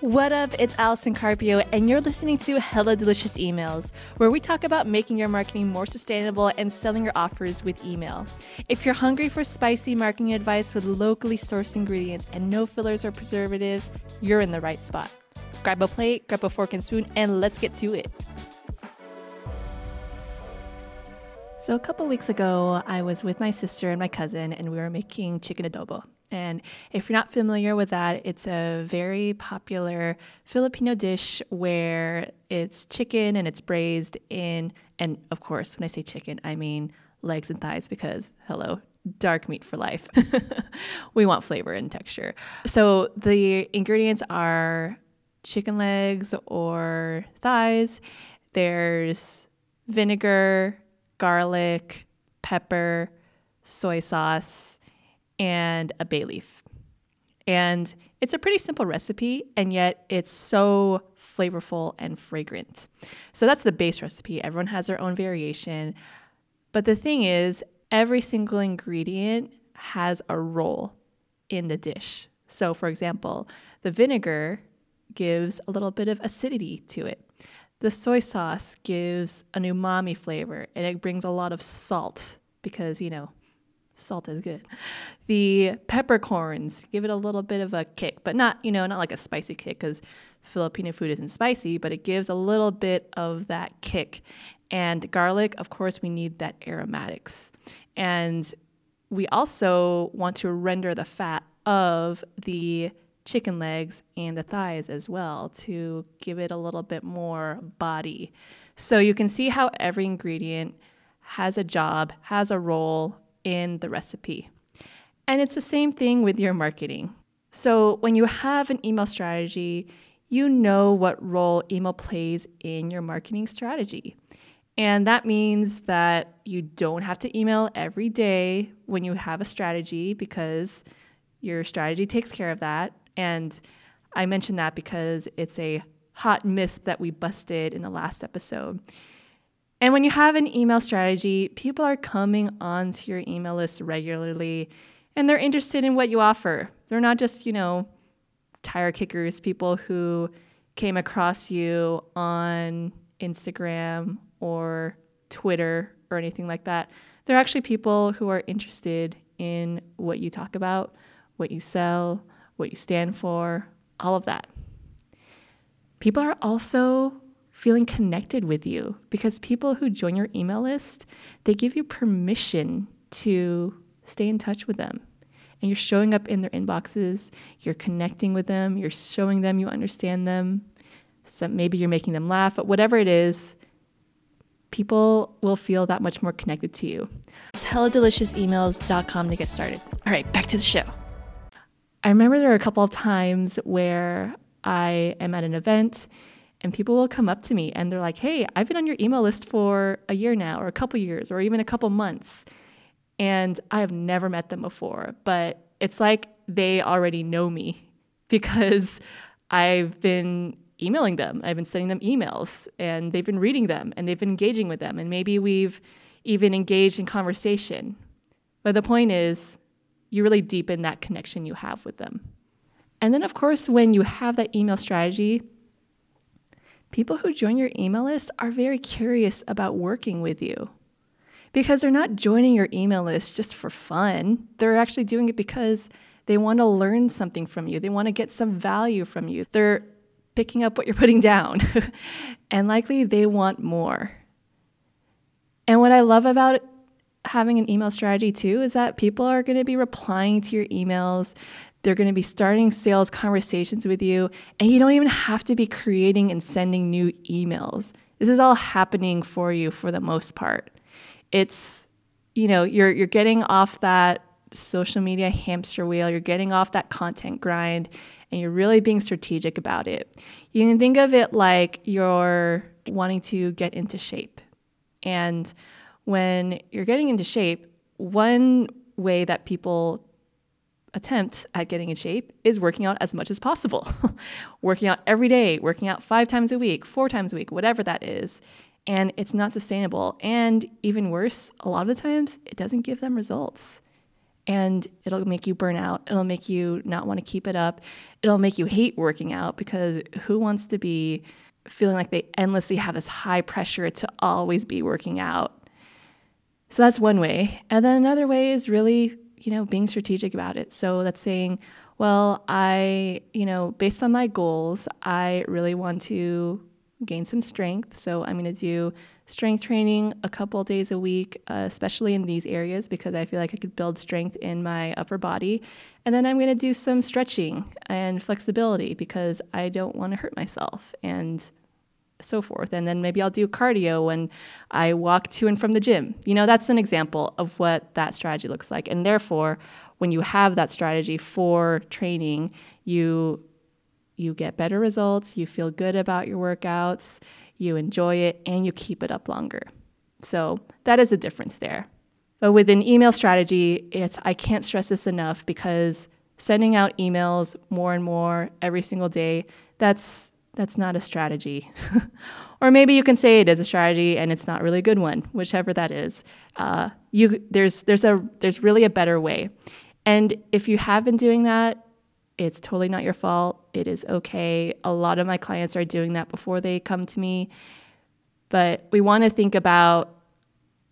What up? It's Allison Carpio, and you're listening to Hella Delicious Emails, where we talk about making your marketing more sustainable and selling your offers with email. If you're hungry for spicy marketing advice with locally sourced ingredients and no fillers or preservatives, you're in the right spot. Grab a plate, grab a fork and spoon, and let's get to it. So, a couple weeks ago, I was with my sister and my cousin, and we were making chicken adobo. And if you're not familiar with that, it's a very popular Filipino dish where it's chicken and it's braised in, and of course, when I say chicken, I mean legs and thighs because, hello, dark meat for life. we want flavor and texture. So the ingredients are chicken legs or thighs. There's vinegar, garlic, pepper, soy sauce, and a bay leaf. And it's a pretty simple recipe, and yet it's so flavorful and fragrant. So that's the base recipe. Everyone has their own variation. But the thing is, every single ingredient has a role in the dish. So, for example, the vinegar gives a little bit of acidity to it. The soy sauce gives an umami flavor and it brings a lot of salt because, you know, salt is good. The peppercorns give it a little bit of a kick, but not, you know, not like a spicy kick because Filipino food isn't spicy, but it gives a little bit of that kick. And garlic, of course, we need that aromatics. And we also want to render the fat of the chicken legs and the thighs as well to give it a little bit more body. So you can see how every ingredient has a job, has a role, in the recipe. And it's the same thing with your marketing. So when you have an email strategy, you know what role email plays in your marketing strategy. And that means that you don't have to email every day when you have a strategy because your strategy takes care of that. And I mention that because it's a hot myth that we busted in the last episode. And when you have an email strategy, people are coming onto your email list regularly and they're interested in what you offer. They're not just, you know, tire kickers, people who came across you on Instagram or Twitter or anything like that. They're actually people who are interested in what you talk about, what you sell, what you stand for, all of that. People are also feeling connected with you because people who join your email list, they give you permission to stay in touch with them. And you're showing up in their inboxes, you're connecting with them, you're showing them you understand them. So maybe you're making them laugh, but whatever it is, people will feel that much more connected to you. It's helladeliciousemails.com to get started. All right, back to the show. I remember there were a couple of times where I am at an event and people will come up to me and they're like, hey, I've been on your email list for a year now, or a couple years, or even a couple months. And I have never met them before, but it's like they already know me because I've been emailing them. I've been sending them emails and they've been reading them and they've been engaging with them. And maybe we've even engaged in conversation. But the point is, you really deepen that connection you have with them. And then, of course, when you have that email strategy, people who join your email list are very curious about working with you because they're not joining your email list just for fun. They're actually doing it because they want to learn something from you, they want to get some value from you. They're picking up what you're putting down, and likely they want more. And what I love about having an email strategy too is that people are going to be replying to your emails. They're going to be starting sales conversations with you, and you don't even have to be creating and sending new emails. This is all happening for you for the most part. It's, you know, you're you're getting off that social media hamster wheel, you're getting off that content grind, and you're really being strategic about it. You can think of it like you're wanting to get into shape. And when you're getting into shape, one way that people attempt at getting in shape is working out as much as possible. working out every day, working out five times a week, four times a week, whatever that is. And it's not sustainable. And even worse, a lot of the times, it doesn't give them results. and it'll make you burn out. It'll make you not want to keep it up. It'll make you hate working out because who wants to be feeling like they endlessly have this high pressure to always be working out? So that's one way. And then another way is really, you know, being strategic about it. So that's saying, well, I, you know, based on my goals, I really want to gain some strength. So I'm going to do strength training a couple days a week, uh, especially in these areas, because I feel like I could build strength in my upper body. And then I'm going to do some stretching and flexibility because I don't want to hurt myself and so forth. And then maybe I'll do cardio when I walk to and from the gym. You know, that's an example of what that strategy looks like. And therefore, when you have that strategy for training, you you get better results, you feel good about your workouts, you enjoy it, and you keep it up longer. So that is a difference there. But with an email strategy, it's I can't stress this enough because sending out emails more and more every single day, that's that's not a strategy. or maybe you can say it is a strategy and it's not really a good one, whichever that is. Uh, you there's there's a there's really a better way. And if you have been doing that, it's totally not your fault. It is okay. A lot of my clients are doing that before they come to me. But we want to think about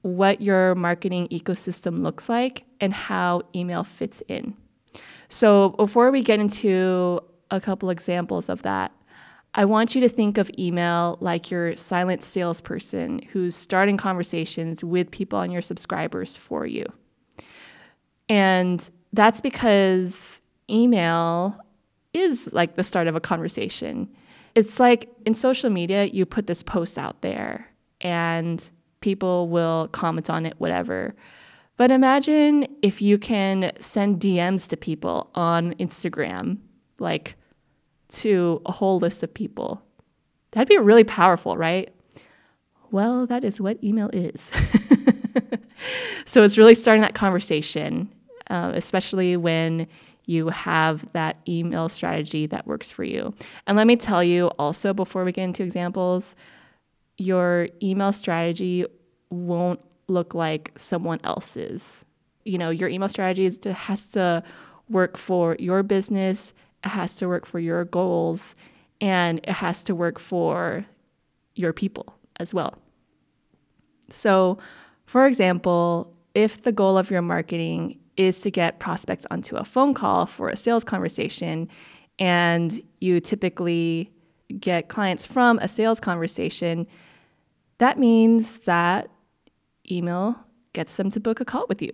what your marketing ecosystem looks like and how email fits in. So, before we get into a couple examples of that, I want you to think of email like your silent salesperson who's starting conversations with people on your subscribers for you. And that's because email is like the start of a conversation. It's like in social media, you put this post out there and people will comment on it, whatever. But imagine if you can send DMs to people on Instagram, like to a whole list of people. That'd be really powerful, right? Well, that is what email is. so it's really starting that conversation, uh, especially when you have that email strategy that works for you. And let me tell you also, before we get into examples, your email strategy won't look like someone else's. You know, your email strategy has to work for your business, it has to work for your goals, and it has to work for your people as well. So, for example, if the goal of your marketing is to get prospects onto a phone call for a sales conversation. And you typically get clients from a sales conversation. That means that email gets them to book a call with you.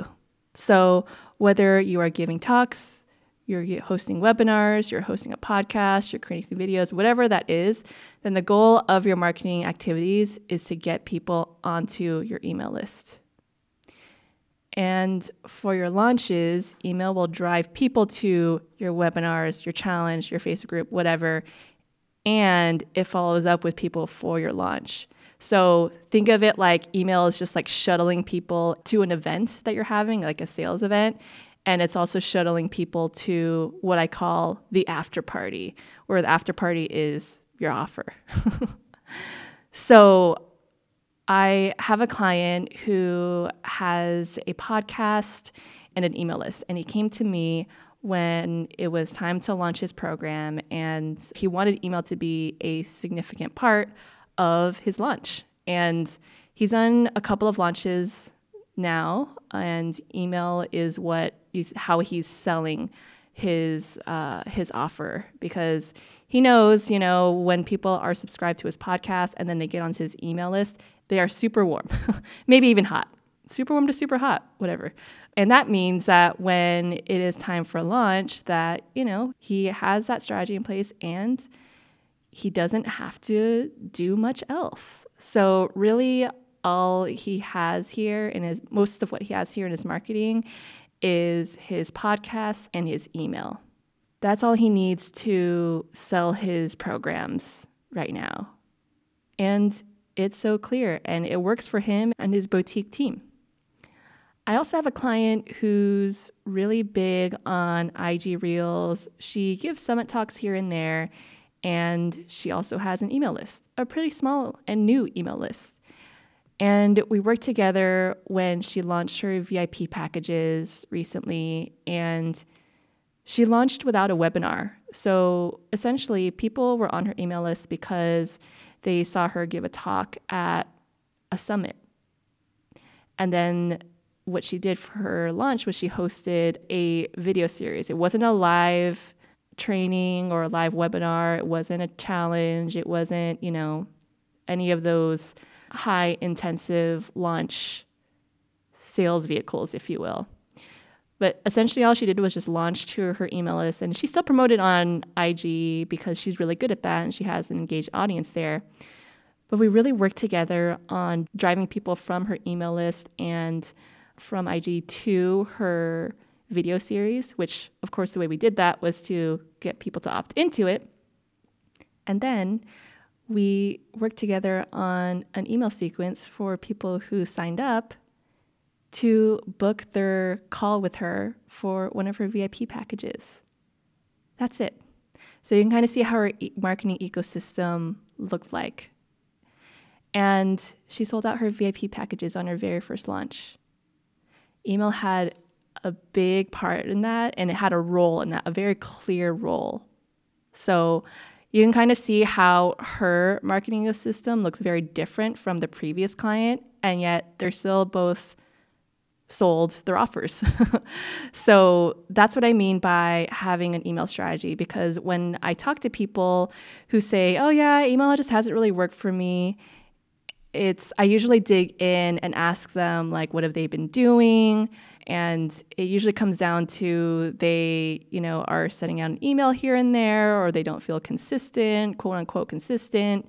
So, whether you are giving talks, you're hosting webinars, you're hosting a podcast, you're creating some videos, whatever that is, then the goal of your marketing activities is to get people onto your email list. And for your launches, email will drive people to your webinars, your challenge, your Facebook group, whatever. And it follows up with people for your launch. So think of it like email is just like shuttling people to an event that you're having, like a sales event. And it's also shuttling people to what I call the after party, where the after party is your offer. so I have a client who has a podcast and an email list, and he came to me when it was time to launch his program, and he wanted email to be a significant part of his launch. And he's done a couple of launches now, and email is what he's, how he's selling his uh, his offer because he knows, you know, when people are subscribed to his podcast and then they get onto his email list, they are super warm, maybe even hot, super warm to super hot, whatever. And that means that when it is time for launch, that, you know, he has that strategy in place and he doesn't have to do much else. So really all he has here in his most of what he has here in his marketing is his podcast and his email. That's all he needs to sell his programs right now. And it's so clear and it works for him and his boutique team. I also have a client who's really big on IG Reels. She gives summit talks here and there, and she also has an email list, a pretty small and new email list. And we worked together when she launched her VIP packages recently, and she launched without a webinar. So essentially, people were on her email list because they saw her give a talk at a summit. And then what she did for her launch was she hosted a video series. It wasn't a live training or a live webinar, it wasn't a challenge, it wasn't, you know, any of those high intensive launch sales vehicles, if you will. But essentially, all she did was just launch to her email list, and she still promoted on IG because she's really good at that and she has an engaged audience there. But we really worked together on driving people from her email list and from IG to her video series, which, of course, the way we did that was to get people to opt into it. And then we worked together on an email sequence for people who signed up to book their call with her for one of her VIP packages. That's it. So you can kind of see how her e- marketing ecosystem looked like. And she sold out her VIP packages on her very first launch. Email had a big part in that, and it had a role in that, a very clear role. So you can kind of see how her marketing system looks very different from the previous client, and yet they're still both sold their offers. so that's what I mean by having an email strategy because when I talk to people who say, "Oh yeah, email just hasn't really worked for me," it's I usually dig in and ask them like what have they been doing? And it usually comes down to they you know are sending out an email here and there or they don't feel consistent quote unquote consistent.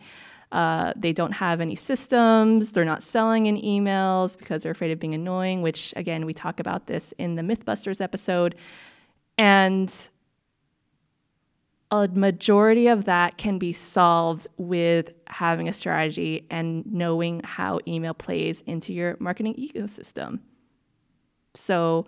Uh, they don't have any systems. They're not selling in emails because they're afraid of being annoying which again we talk about this in the mythbusters episode. And a majority of that can be solved with having a strategy and knowing how email plays into your marketing ecosystem so,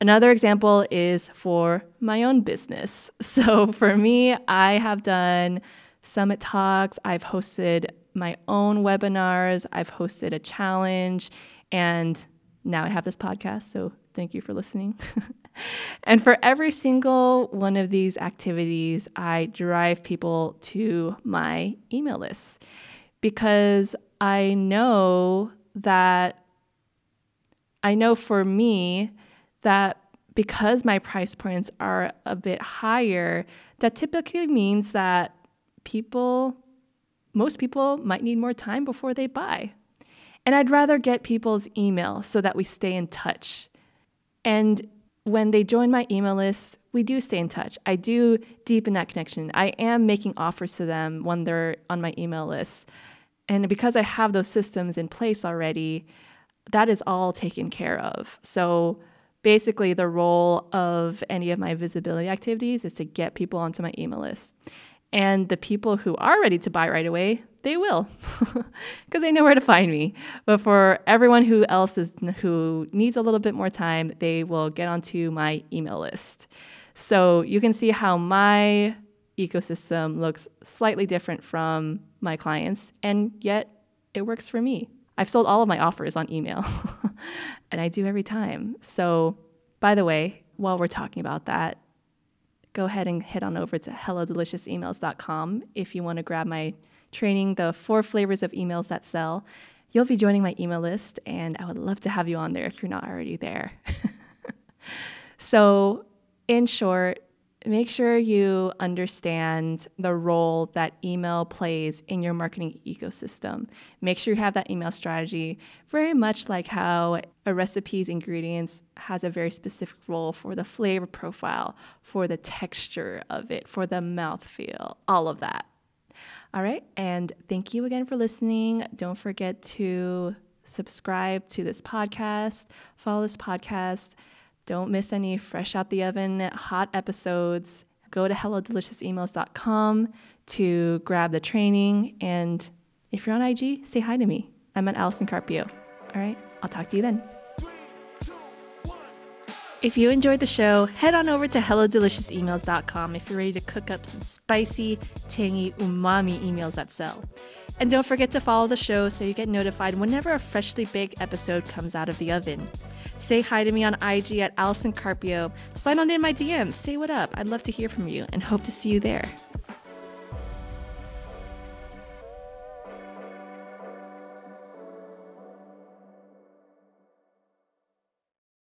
another example is for my own business. So, for me, I have done summit talks, I've hosted my own webinars, I've hosted a challenge, and now I have this podcast. So, thank you for listening. and for every single one of these activities, I drive people to my email list because I know that I know for me that because my price points are a bit higher, that typically means that people, most people might need more time before they buy. And I'd rather get people's email so that we stay in touch. And when they join my email list, we do stay in touch. I do deepen that connection. I am making offers to them when they're on my email list. And because I have those systems in place already, that is all taken care of. So basically, the role of any of my visibility activities is to get people onto my email list. And the people who are ready to buy right away, they will, because they know where to find me. But for everyone who else is who needs a little bit more time, they will get onto my email list. So you can see how my ecosystem looks slightly different from my clients, and yet it works for me. I've sold all of my offers on email, and I do every time. So, by the way, while we're talking about that, go ahead and head on over to helladeliciousemails.com if you want to grab my training, The Four Flavors of Emails That Sell. You'll be joining my email list, and I would love to have you on there if you're not already there. so, in short, make sure you understand the role that email plays in your marketing ecosystem. Make sure you have that email strategy, very much like how a recipe's ingredients has a very specific role for the flavor profile, for the texture of it, for the mouthfeel, all of that. All right, and thank you again for listening. Don't forget to subscribe to this podcast, follow this podcast don't miss any fresh out the oven hot episodes. Go to helladeliciousemails.com to grab the training. And if you're on IG, say hi to me. I'm at Allison Carpio. All right, I'll talk to you then. If you enjoyed the show, head on over to helladeliciousemails.com if you're ready to cook up some spicy, tangy, umami emails that sell. And don't forget to follow the show so you get notified whenever a freshly baked episode comes out of the oven. Say hi to me on IG at Allison Carpio. Slide on in my DMs. Say what up. I'd love to hear from you and hope to see you there.